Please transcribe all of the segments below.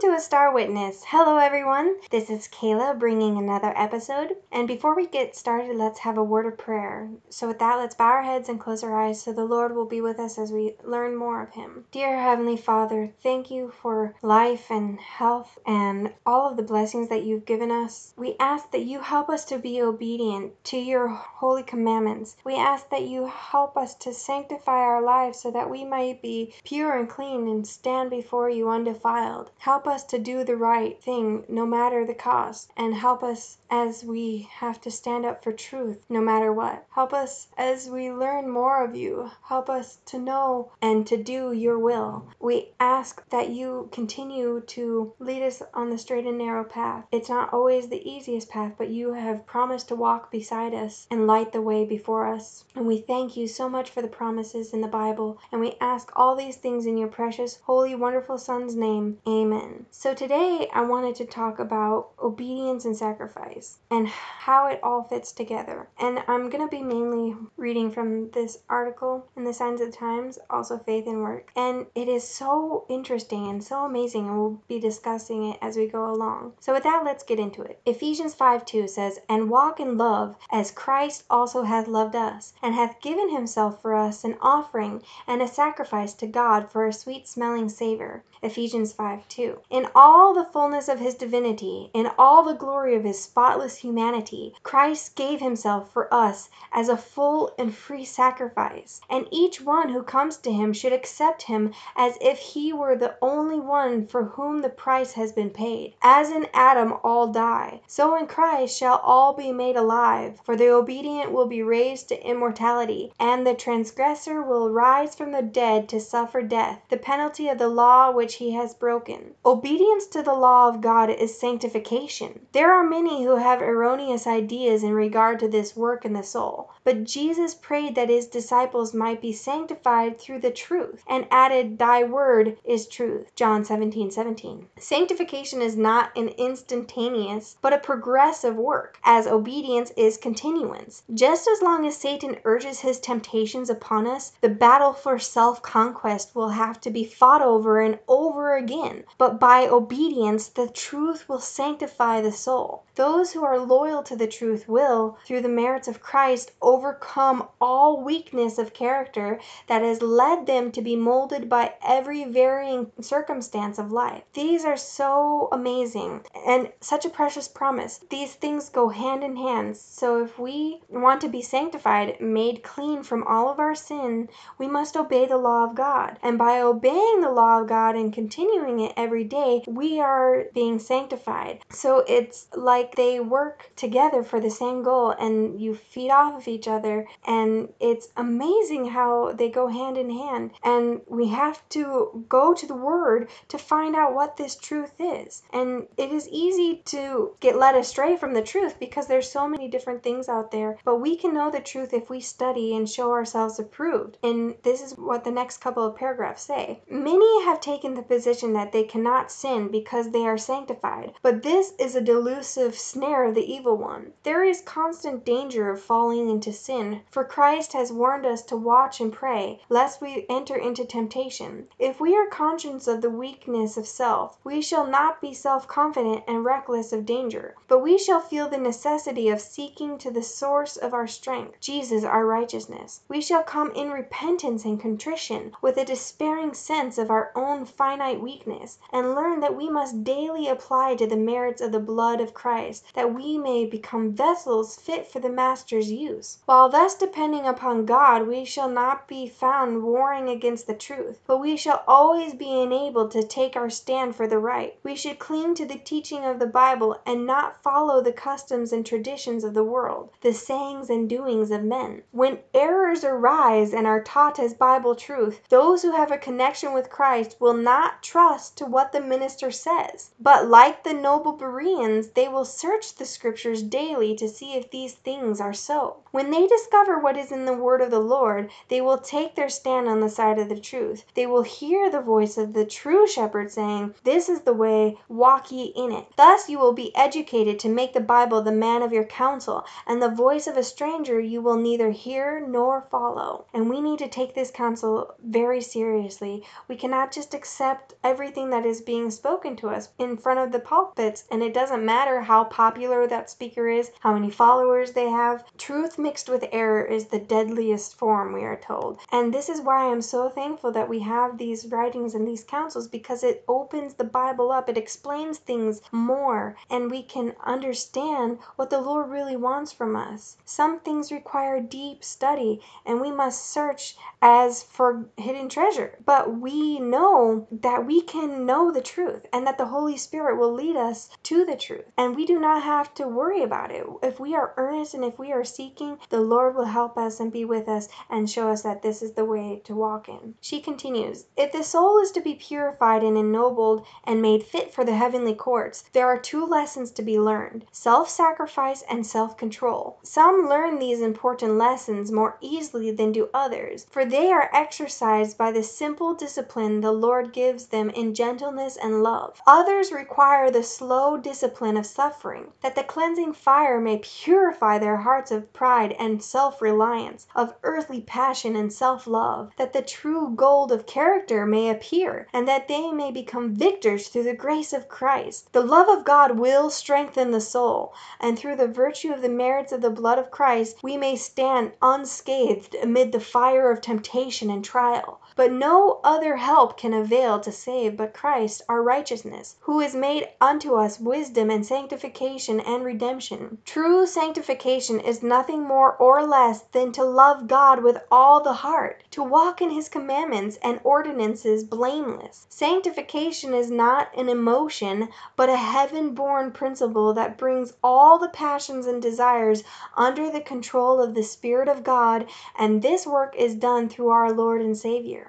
to A Star Witness. Hello, everyone. This is Kayla bringing another episode. And before we get started, let's have a word of prayer. So, with that, let's bow our heads and close our eyes so the Lord will be with us as we learn more of Him. Dear Heavenly Father, thank you for life and health and all of the blessings that you've given us. We ask that you help us to be obedient to your holy commandments. We ask that you help us to sanctify our lives so that we might be pure and clean and stand before you undefiled. Help us to do the right thing no matter the cost, and help us as we have to stand up for truth no matter what. Help us as we learn more of you. Help us to know and to do your will. We ask that you continue to lead us on the straight and narrow path. It's not always the easiest path, but you have promised to walk beside us and light the way before us. And we thank you so much for the promises in the Bible. And we ask all these things in your precious, holy, wonderful Son's name. Amen. So today I wanted to talk about obedience and sacrifice and how it all fits together. And I'm going to be mainly reading from this article in the Signs of the Times, also Faith and Work. And it is so interesting and so amazing, and we'll be discussing it as we go along. So with that, let's get into it. Ephesians 5 2 says, And walk in love as Christ also hath loved us, and hath given himself for us an offering and a sacrifice to God for a sweet smelling savor. Ephesians 5 2. In all the fullness of his divinity, in all the glory of his spotless humanity, Christ gave himself for us as a full and free sacrifice, and each one who comes to him should accept him as if he were the only one for whom the price has been paid. As in Adam all die, so in Christ shall all be made alive, for the obedient will be raised to immortality, and the transgressor will rise from the dead to suffer death, the penalty of the law which he has broken. Obedience to the law of God is sanctification. There are many who have erroneous ideas in regard to this work in the soul, but Jesus prayed that his disciples might be sanctified through the truth, and added, Thy word is truth. John 17 17. Sanctification is not an instantaneous, but a progressive work, as obedience is continuance. Just as long as Satan urges his temptations upon us, the battle for self conquest will have to be fought over and over again, but by obedience the truth will sanctify the soul. Those who are loyal to the truth will, through the merits of Christ, overcome all weakness of character that has led them to be molded by every varying circumstance of life. These are so amazing and such a precious promise. These things go hand in hand. So if we want to be sanctified, made clean from all of our sin, we must obey the law of God. And by obeying the law of God and continuing it every day, we are being sanctified. So it's like they work together for the same goal and you feed off of each other. And it's amazing how they go hand in hand. And we have to go to the Word to find out what this truth is. And it is easy to get led astray from the truth because there's so many different things out there. But we can know the truth if we study and show ourselves approved. And this is what the next couple of paragraphs say. Many have taken the position that they cannot sin because they are sanctified, but this is a delusive snare of the evil one. There is constant danger of falling into sin, for Christ has warned us to watch and pray, lest we enter into temptation. If we are conscious of the weakness of self, we shall not be self confident and reckless of danger, but we shall feel the necessity of seeking to the source of our strength, Jesus our righteousness. We shall come in repentance and contrition, with a despairing sense of our own finite weakness, and learn that we must daily apply to the merits of the blood of Christ, that we may become vessels fit for the Master's use. While thus depending upon God, we shall not be found warring against the truth, but we shall always be enabled to take our stand for the right. We should cling to the teaching of the Bible, and not follow the customs and traditions of the world, the sayings and doings of men. When errors arise and are taught as Bible truth, those who have a connection with Christ will not trust to what the minister says, but like the noble Bereans, they will search the Scriptures daily to see if these things are so. When they discover what is in the word of the Lord, they will take their stand on the side of the truth. They will hear the voice of the true shepherd saying, This is the way, walk ye in it. Thus you will be educated to make the Bible the man of your counsel, and the voice of a stranger you will neither hear nor follow. And we need to take this counsel very seriously. We cannot just accept accept everything that is being spoken to us in front of the pulpits. And it doesn't matter how popular that speaker is, how many followers they have. Truth mixed with error is the deadliest form, we are told. And this is why I'm so thankful that we have these writings and these counsels because it opens the Bible up. It explains things more and we can understand what the Lord really wants from us. Some things require deep study and we must search as for hidden treasure. But we know that we can know the truth and that the Holy Spirit will lead us to the truth. And we do not have to worry about it. If we are earnest and if we are seeking, the Lord will help us and be with us and show us that this is the way to walk in. She continues If the soul is to be purified and ennobled and made fit for the heavenly courts, there are two lessons to be learned self sacrifice and self control. Some learn these important lessons more easily than do others, for they are exercised by the simple discipline the Lord gives them in gentleness and love. Others require the slow discipline of suffering, that the cleansing fire may purify their hearts of pride and self reliance, of earthly passion and self love, that the true gold of character may appear, and that they may become victors through the grace of Christ. The love of God will strengthen the soul, and through the virtue of the merits of the blood of Christ we may stand unscathed amid the fire of temptation and trial. But no other help can avail to save but Christ our righteousness, who is made unto us wisdom and sanctification and redemption. True sanctification is nothing more or less than to love God with all the heart, to walk in his commandments and ordinances blameless. Sanctification is not an emotion, but a heaven born principle that brings all the passions and desires under the control of the Spirit of God, and this work is done through our Lord and Savior.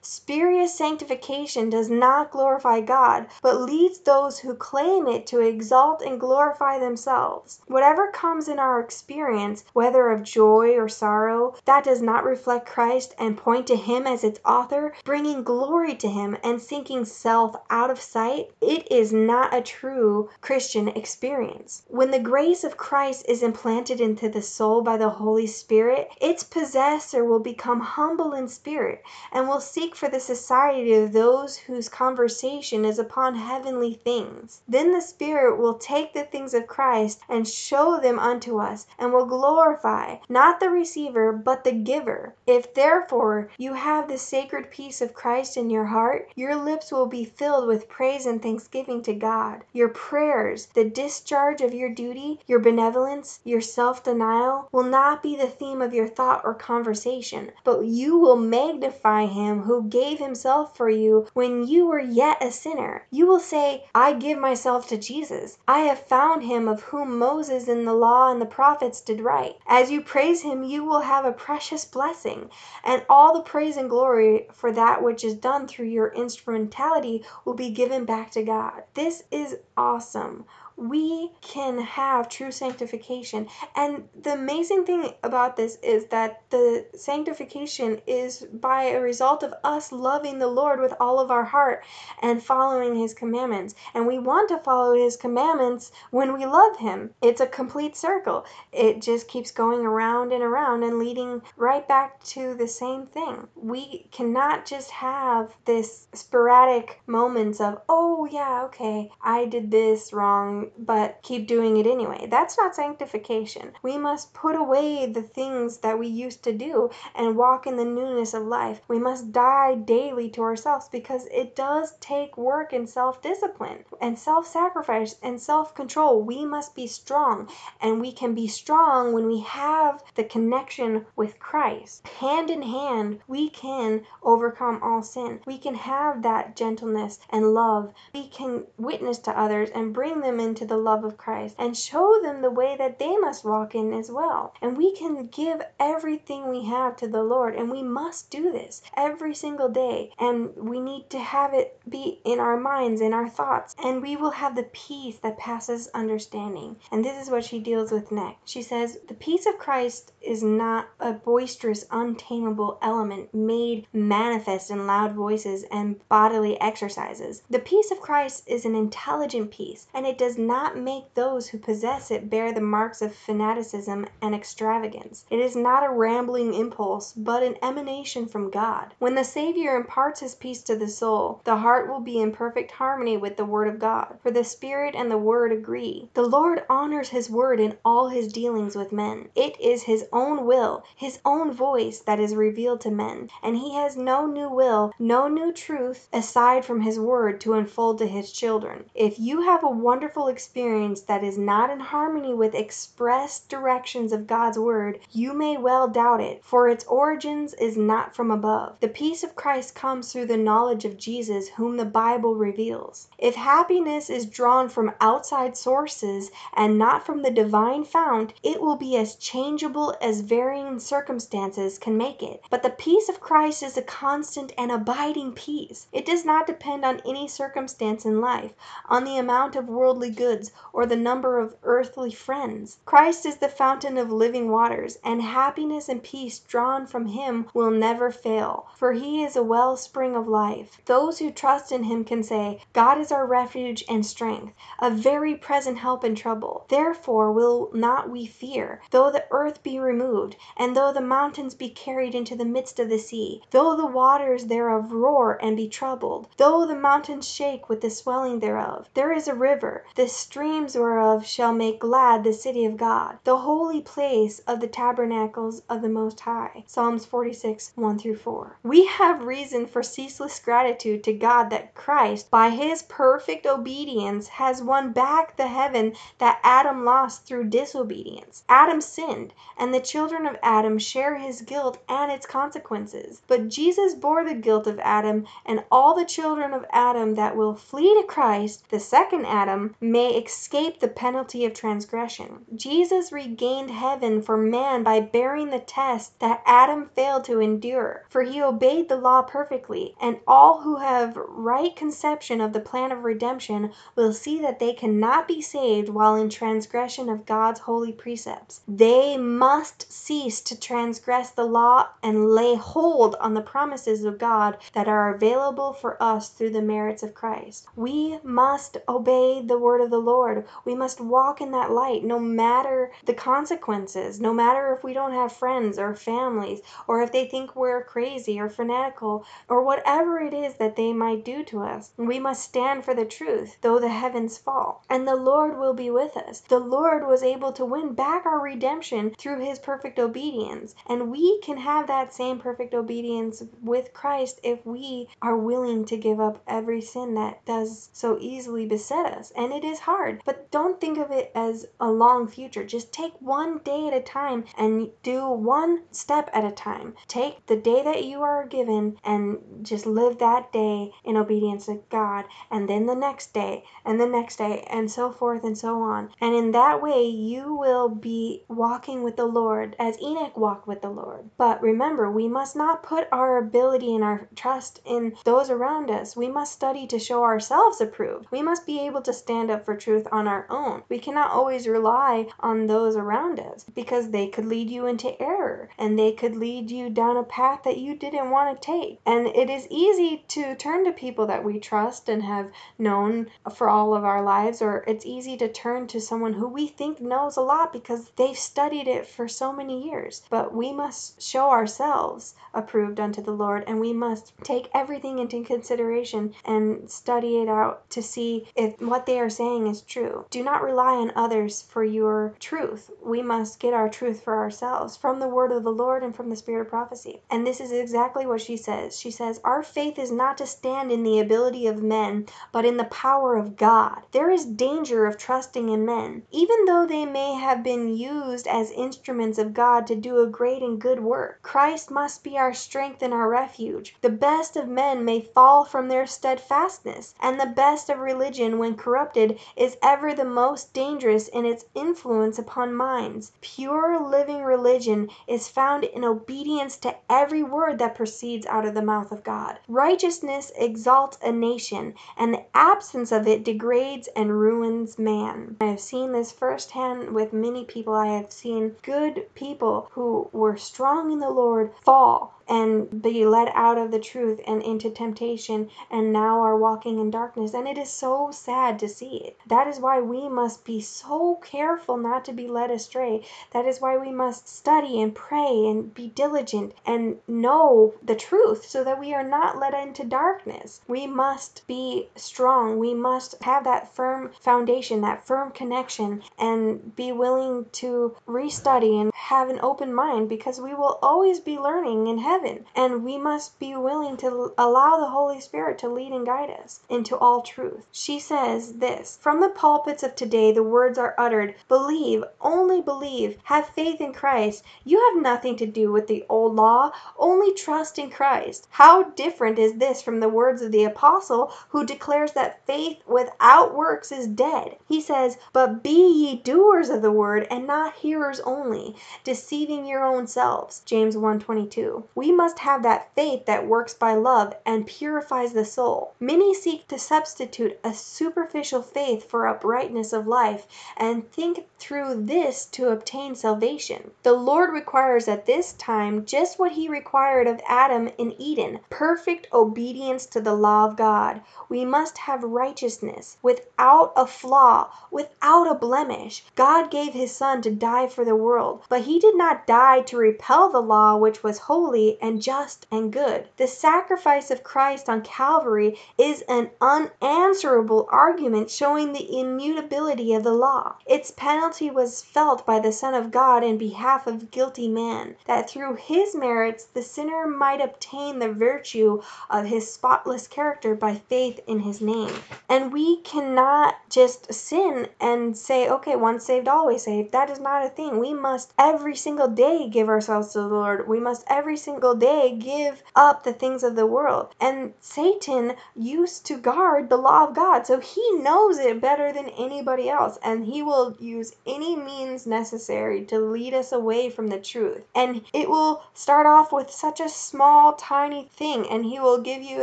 Spurious sanctification does not glorify God, but leads those who claim it to exalt and glorify themselves. Whatever comes in our experience, whether of joy or sorrow, that does not reflect Christ and point to Him as its author, bringing glory to Him and sinking self out of sight, it is not a true Christian experience. When the grace of Christ is implanted into the soul by the Holy Spirit, its possessor will become humble in spirit and will seek for the society of those whose conversation is upon heavenly things. Then the Spirit will take the things of Christ and show them unto us, and will glorify, not the receiver, but the giver. If therefore you have the sacred peace of Christ in your heart, your lips will be filled with praise and thanksgiving to God. Your prayers, the discharge of your duty, your benevolence, your self denial, will not be the theme of your thought or conversation, but you will magnify Him who gave Himself for you when you were yet a sinner. You will say, I give myself to Jesus. I have found him of whom Moses in the law and the prophets did write. As you praise him, you will have a precious blessing, and all the praise and glory for that which is done through your instrumentality will be given back to God. This is awesome we can have true sanctification. And the amazing thing about this is that the sanctification is by a result of us loving the Lord with all of our heart and following His commandments. And we want to follow His commandments when we love Him. It's a complete circle, it just keeps going around and around and leading right back to the same thing. We cannot just have this sporadic moments of, oh, yeah, okay, I did this wrong but keep doing it anyway. That's not sanctification. We must put away the things that we used to do and walk in the newness of life. We must die daily to ourselves because it does take work and self discipline and self sacrifice and self control. We must be strong, and we can be strong when we have the connection with Christ. Hand in hand, we can overcome all sin. We can have that gentleness and love. We can witness to others and bring them into the love of Christ and show them the way that they must walk in as well. And we can give everything we have to the Lord, and we must do this every single day. And we need to have it be in our minds, in our thoughts, and we will have the peace that passes understanding. And this is what she deals with next. She says, The peace of Christ is not a boisterous, untamable element made manifest in loud voices and bodily exercises. The peace of Christ is an intelligent peace, and it does not make those who possess it bear the marks of fanaticism and extravagance. It is not a rambling impulse, but an emanation from God. When the Saviour imparts his peace to the soul, the heart will be in perfect harmony with the word of God, for the Spirit and the word agree. The Lord honors his word in all his dealings with men. It is his own will, his own voice that is revealed to men, and he has no new will, no new truth aside from his word to unfold to his children. If you have a wonderful experience that is not in harmony with express directions of God's word, you may well doubt it, for its origin is not from above. The peace of Christ comes through the knowledge of Jesus whom the Bible reveals. If happiness is drawn from outside sources and not from the divine fount, it will be as changeable as varying circumstances can make it. But the peace of Christ is a constant and abiding peace. It does not depend on any circumstance in life, on the amount of worldly goods, or the number of earthly friends. Christ is the fountain of living waters, and happiness and peace drawn from him will never fail, for he is a well spring of life. Those who trust in him can say, God is our refuge and strength, a very present help in trouble. Therefore will not we fear, though the earth be removed, and though the mountains be carried into the midst of the sea, though the waters thereof roar and be troubled, though the mountains shake with the swelling thereof. There is a river, the streams whereof shall make glad the city of God, the holy place of the tabernacles of the Most High. Psalms 46, 1 4. We have reason for ceaseless gratitude to God that Christ, by his perfect obedience, has won back the heaven that Adam lost through disobedience. Adam sinned, and the children of Adam share his guilt and its consequences. But Jesus bore the guilt of Adam, and all the children of Adam that will flee to Christ, the second Adam, may escape the penalty of transgression. Jesus regained heaven for man by bearing the test that Adam failed to endure, for he obeyed the law perfectly, and all who have right conception of the plan of redemption will see that they cannot be saved while in transgression of God's holy precepts. They must cease to transgress the law and lay hold on the promises of God that are available for us through the merits of Christ. We must obey the word of the Lord. We must walk in that light no matter the consequences, no matter if we don't have friends or families, or if they think we're crazy or fanatical, or whatever it is that they might do to us. We must stand for the truth, though the heavens fall. And the Lord will be with us. The Lord was able to win back our redemption through his perfect obedience, and we can have that same perfect obedience with Christ if we are willing to give up every sin that does so easily beset us. And it is hard, but don't think of it as a long future. Just take one day at a time and do one step at a time. Take the day that you are given and just live that day in obedience to God, and then the next day, and the next day, and so forth and so on. And in that way, you will be walking with the Lord as Enoch walked with the Lord. But remember, we must not put our ability and our trust in those around us. We must study to show ourselves approved. We must be able to stand up for truth on our own. We cannot always rely on those around us because they could lead you into error and they could lead you down a path that you didn't want to take. And it is easy to turn to people that we trust and have known for all of our lives, or it's easy to turn to someone who we think knows a lot because they've studied it for so many years. But we must show ourselves approved unto the Lord, and we must take everything into consideration and study it out to see if what they are saying is true. Do not rely on others for your truth. We must get our truth for ourselves from the word of the Lord and from the spirit of prophecy. And this is exactly what she says. She says, Our faith is not to stand in the ability of men, but in the power of God. There is danger of trusting in men, even though they may have been used as instruments of God to do a great and good work. Christ must be our strength and our refuge. The best of men may fall from their steadfastness, and the best of religion, when corrupted, is ever the most dangerous in its influence upon minds. Pure living religion is found in obedience to every word that proceeds out of the mouth of God. Righteousness exalts a nation, and the absence of it degrades and ruins man. I have seen this firsthand with many people. I have seen good people who were strong in the Lord fall and be led out of the truth and into temptation and now are walking in darkness. And it is so sad to see it. That is why we must be so careful not to be led astray. That is why we must study and pray and be diligent and know the truth so that we are not led into darkness. We must be strong. We must have that firm foundation, that firm connection, and be willing to restudy and have an open mind because we will always be learning in heaven. And we must be willing to allow the Holy Spirit to lead and guide us into all truth. She says this From the pulpits of today, the words are uttered believe, only believe, have faith in Christ. You have nothing to do with the old law, only trust in Christ. How different is this from the words of the Apostle who declares that faith without works is dead. He says, But be ye doers of the word, and not hearers only, deceiving your own selves. James 1:22. We must have that faith that works by love and purifies the soul. Many seek to substitute a superficial faith for uprightness of life and think through this to obtain salvation. The Lord requires at this time just what he required of Adam in Eden perfect obedience to the law of God. We must have righteousness without a flaw, without a blemish. God gave his son to die for the world, but he did not die to repel the law which was holy and just and good. The sacrifice of Christ on Calvary is an unanswerable argument showing the immutability of the law. Its penalty was felt by the Son of God in behalf of guilty man, that through his merits the sinner might obtain the virtue of his spotless character by faith in his name. And we cannot just sin and say, okay, once saved, always saved. That is not a thing. We must every single day give ourselves to the Lord. We must every single day give up the things of the world. And Satan used to guard the law of God, so he knows it better than anybody else. And he will use any means necessary to lead us away from the truth. And it will start off with such a small, tiny thing, and he will give you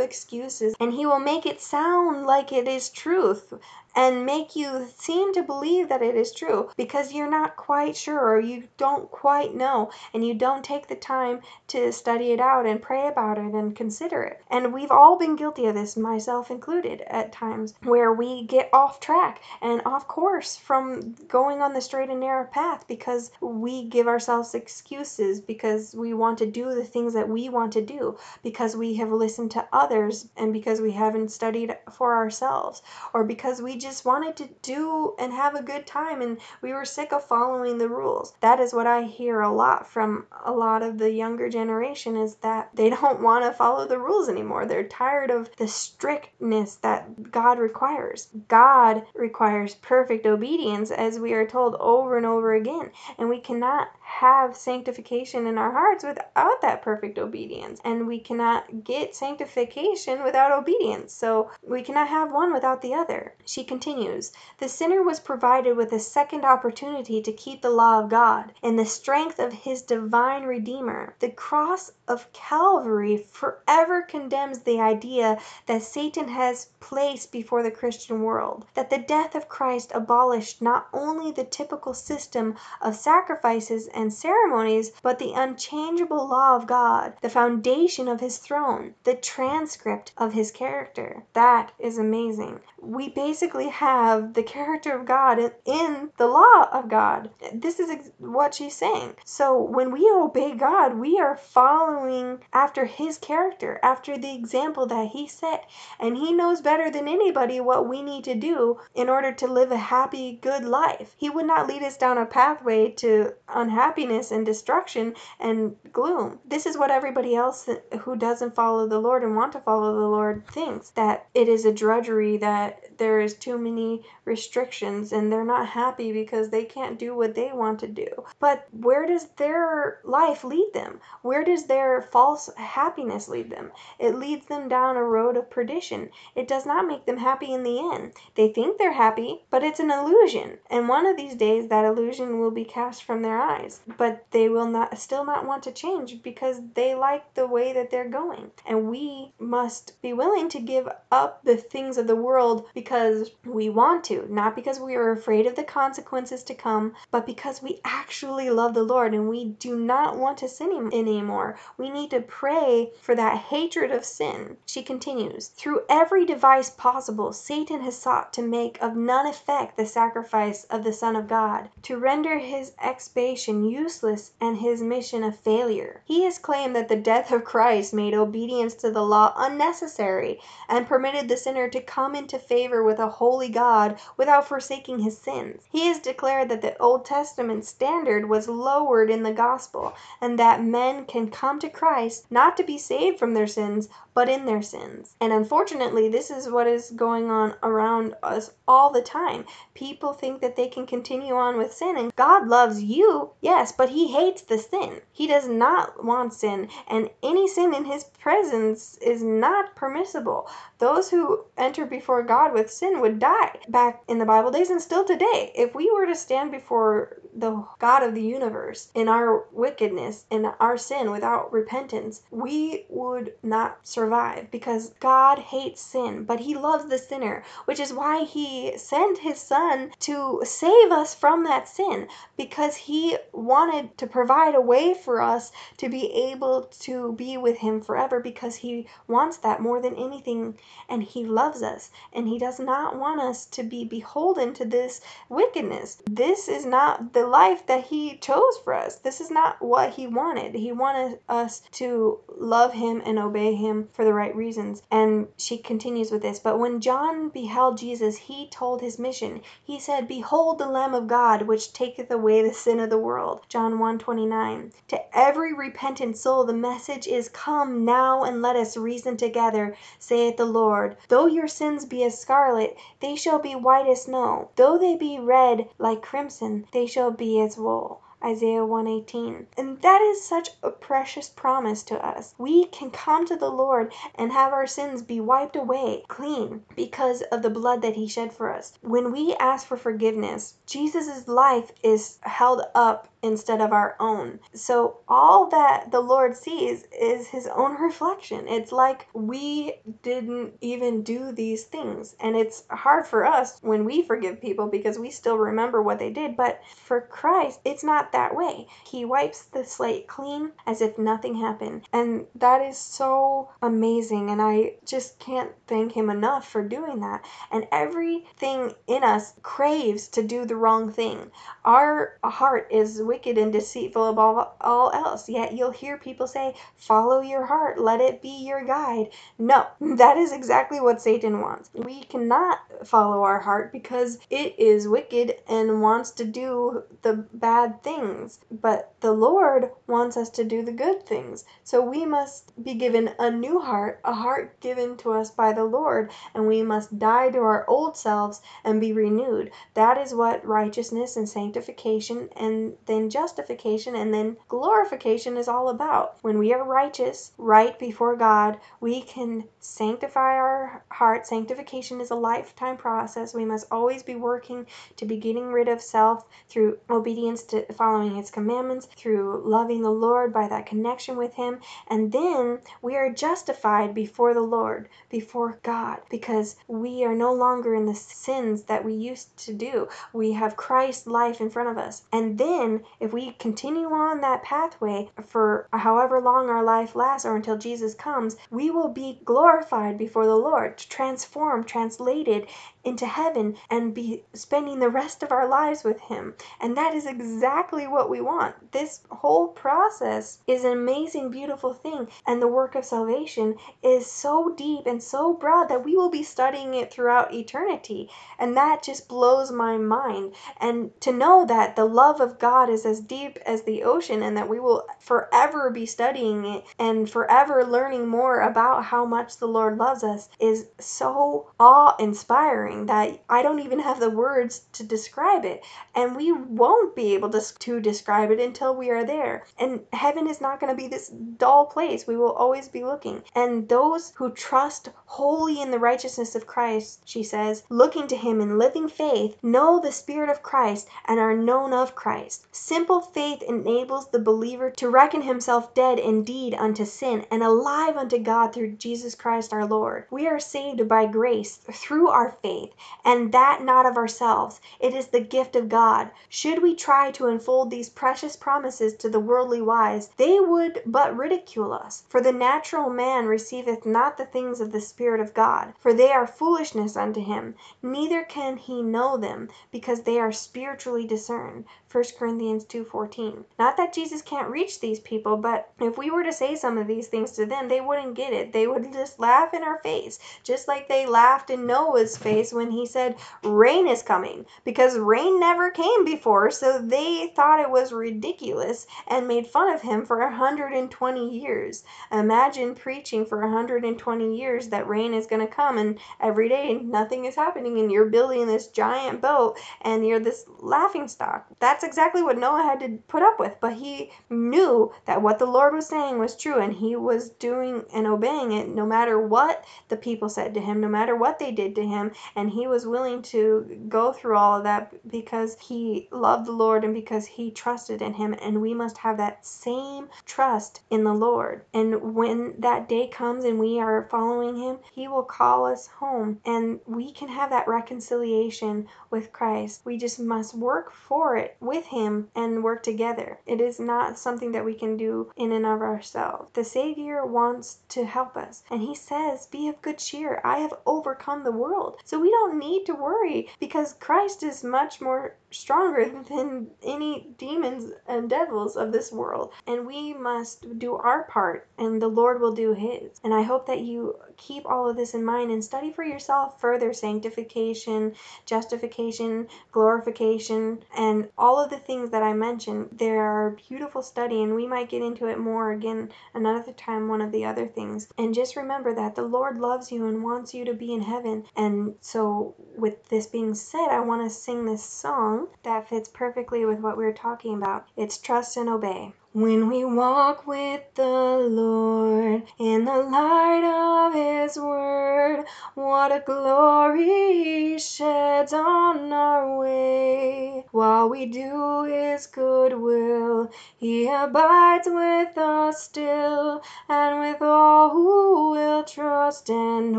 excuses and he will make it sound like it is truth and make you seem to believe that it is true because you're not quite sure or you don't quite know and you don't take the time to study it out and pray about it and consider it. And we've all been guilty of this, myself included, at times where we get off track and off course from going on the straight and narrow path because we give ourselves excuses because we want to do the things that we want to do because we have listened to others and because we haven't studied for ourselves or because we just wanted to do and have a good time and we were sick of following the rules. That is what I hear a lot from a lot of the younger generation is that they don't want to follow the rules anymore. They're tired of the strictness that God requires. God requires perfect obedience as we are told over and over again, and we cannot have sanctification in our hearts without that perfect obedience. And we cannot get sanctification without obedience. So we cannot have one without the other. She continues The sinner was provided with a second opportunity to keep the law of God in the strength of his divine Redeemer. The cross of Calvary forever condemns the idea that Satan has placed before the Christian world. That the death of Christ abolished not only the typical system of sacrifices and ceremonies, but the unchangeable law of God, the foundation of his throne, the transcript of his character. That is amazing. We basically have the character of God in the law of God. This is what she's saying. So when we obey God, we are following after his character, after the example that he set. And he knows better than anybody what we need to do in order to live a happy, good life. He would not lead us down a pathway to unhappiness and destruction and gloom. This is what everybody else who doesn't follow the Lord and want to follow the Lord thinks that it is a drudgery, that there is too many restrictions and they're not happy because they can't do what they want to do. But where does their life lead them? Where does their false happiness lead them? It leads them down a road of perdition. It does not make them happy in the end. They think they're happy, but it's an illusion. And one of these days that illusion will be cast from their eyes. But they will not still not want to change because they like the way that they're going. And we must be willing to give up the things of the world because we want to, not because we are afraid of the consequences to come, but because we actually love the Lord and we do not want to sin anymore. We need to pray for that hatred of sin. She continues, through every device possible, Satan has sought to make of none effect the sacrifice of the Son of God, to render his expiation useless and his mission a failure. He has claimed that the death of Christ made obedience to the law unnecessary and permitted the sinner to come into favor with a holy God without forsaking his sins. He has declared that the Old Testament standard was lowered in the gospel and that men can come to Christ not to be saved from their sins but in their sins. And unfortunately, this is what is going on around us all the time. People think that they can continue on with sin and God loves you, yes, but he hates the sin. He does not want sin and any sin in his presence is not permissible. Those who enter before God with sin would die back in the Bible days and still today. If we were to stand before the God of the universe in our wickedness in our sin without repentance, we would not survive because God hates sin, but he loves the sinner, which is why he sent his son to save us from that sin because he wanted to provide a way for us to be able to be with him forever because he wants that more than anything and he loves us and he does not want us to be beholden to this wickedness. This is not the life that he chose for us. This is not what he wanted. He wanted us to love him and obey him for the right reasons. And she continues with this, but when John beheld Jesus, he told his mission. He said, "Behold the Lamb of God, which taketh away the sin of the world." John 1:29. To every repentant soul the message is, "Come now and let us reason together, saith the Lord. Though your sins be as scarlet, they shall be white as snow; though they be red like crimson, they shall be as wool." Isaiah 118. And that is such a precious promise to us. We can come to the Lord and have our sins be wiped away clean because of the blood that he shed for us. When we ask for forgiveness, Jesus' life is held up instead of our own. So all that the Lord sees is his own reflection. It's like we didn't even do these things. And it's hard for us when we forgive people because we still remember what they did. But for Christ, it's not that way. He wipes the slate clean as if nothing happened. And that is so amazing. And I just can't thank him enough for doing that. And everything in us craves to do the wrong thing. Our heart is wicked and deceitful above all else. Yet you'll hear people say, Follow your heart, let it be your guide. No, that is exactly what Satan wants. We cannot follow our heart because it is wicked and wants to do the bad things. But the Lord wants us to do the good things. So we must be given a new heart, a heart given to us by the Lord, and we must die to our old selves and be renewed. That is what righteousness and sanctification and then justification and then glorification is all about. When we are righteous, right before God, we can sanctify our heart. Sanctification is a lifetime process. We must always be working to be getting rid of self through obedience to following his commandments, through loving the Lord by that connection with him, and then we are justified before the Lord, before God, because we are no longer in the sins that we used to do. We have Christ's life in front of us. And then if we continue on that pathway for however long our life lasts or until Jesus comes, we will be glorified before the Lord, transformed, translated into heaven and be spending the rest of our lives with him. And that is exactly what we want. This whole process is an amazing beautiful thing and the work of salvation is so deep and so broad that we will be studying it throughout eternity. And that just blows my mind. And to know that the love of God is as deep as the ocean and that we will forever be studying it and forever learning more about how much the Lord loves us is so awe inspiring that I don't even have the words to describe it. And we won't be able to, to describe it until we are there. And heaven is not going to be this dull place. We will always be looking. And those who trust wholly in the righteousness of Christ, she says, looking to him in living faith, know the Spirit of Christ and are known of Christ. Simple faith enables the believer to reckon himself dead indeed unto sin and alive unto God through Jesus Christ our Lord. We are saved by grace through our faith and that not of ourselves. It is the gift of God. Should we try to unfold these precious promises to the worldly wise, they would but ridicule us. For the natural man receiveth not the things of the Spirit of God, for they are foolishness unto him, neither can he know them, because they are spiritually discerned. 1 Corinthians 2:14. Not that Jesus can't reach these people, but if we were to say some of these things to them, they wouldn't get it. They would just laugh in our face, just like they laughed in Noah's face when he said, "Rain is coming," because rain never came before, so they thought it was ridiculous and made fun of him for a 120 years. Imagine preaching for a 120 years that rain is going to come and every day nothing is happening and you're building this giant boat and you're this laughing stock. That's exactly what Noah had to put up with, but he knew that what the Lord was saying was true and he was doing and obeying it no matter what the people said to him, no matter what they did to him, and he was willing to go through all of that because he loved the Lord and because he trusted in him and we must have that same trust in the Lord. And when that day comes and we are following him, he will call us home and we can have that reconciliation with Christ. We just must work for it with him and work together. It is not something that we can do in and of ourselves. The Savior wants to help us and he says, "Be of good cheer. I have overcome the world." So we don't need to worry because Christ is much more stronger than any demons and devils of this world. And we must do our part and the Lord will do his. And I hope that you keep all of this in mind and study for yourself further sanctification, justification, glorification, and all of the things that I mentioned. They are beautiful study and we might get into it more again another time one of the other things. And just remember that the Lord loves you and wants you to be in heaven. And so with this being said, I want to sing this song that fits perfectly with what we we're talking about. It's trust and obey. When we walk with the Lord in the light of His Word, what a glory He sheds on our way. While we do His good will, He abides with us still, and with all who will trust and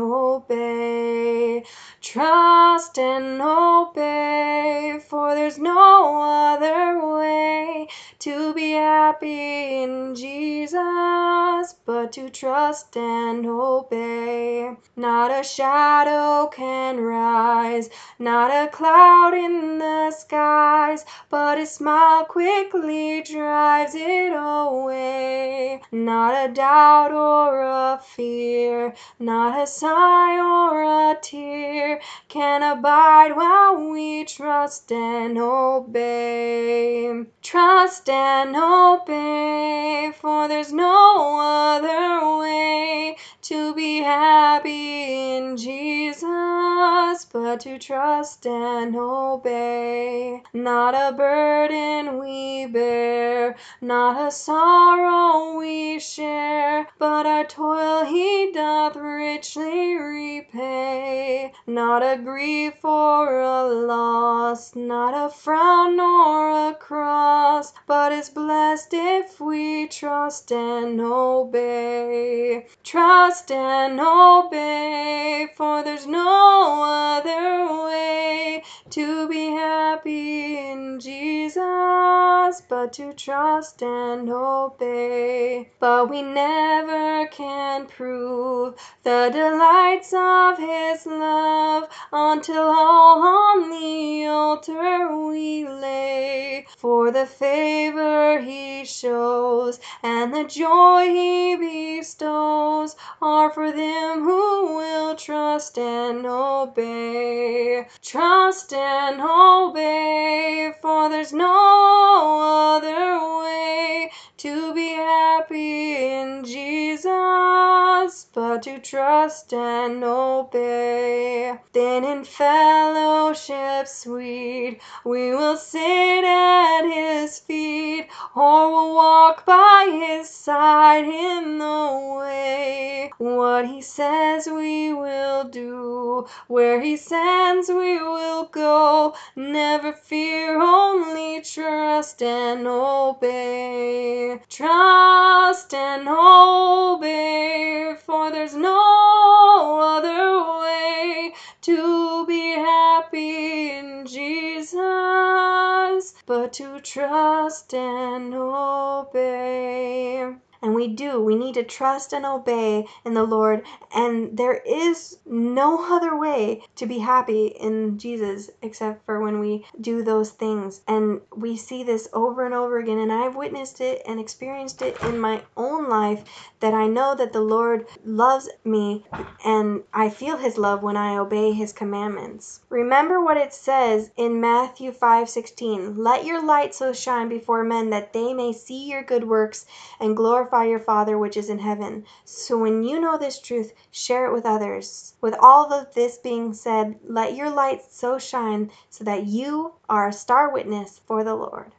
obey. Trust and obey, for there's no other way to be happy in Jesus, but to trust and obey. Not a shadow can rise, not a cloud in the skies, but His smile quickly drives it away. Not a doubt or a fear, not a sigh or a tear can abide while we trust and obey. Trust and obey, for there's no other way to be happy in Jesus but to trust and obey. Not a burden we bear, not a sorrow we share, but our toil He doth richly repay. Not a grief or a loss, not a frown nor a cross, but is blessed if we trust and obey. Trust and obey, for there's no other way to be happy in Jesus but to trust and obey. But we never can prove the delights of His love until all on the altar we lay. For the favor He shows and the joy He bestows are for them who will trust and obey. Trust and obey, for there's no other way to be happy in Jesus but to trust and obey. Then in fellowship sweet we will sit at His feet, or will walk by His side in the way. What He says we will do, where He sends we will go. Never fear, only trust and obey. Trust and obey, for there's no other way to be happy in Jesus, but to trust and obey. And we do. We need to trust and obey in the Lord. And there is no other way to be happy in Jesus except for when we do those things. And we see this over and over again. And I've witnessed it and experienced it in my own life that I know that the Lord loves me and I feel his love when I obey his commandments. Remember what it says in Matthew 5:16, "Let your light so shine before men that they may see your good works and glorify your Father which is in heaven." So when you know this truth, share it with others. With all of this being said, let your light so shine so that you are a star witness for the Lord.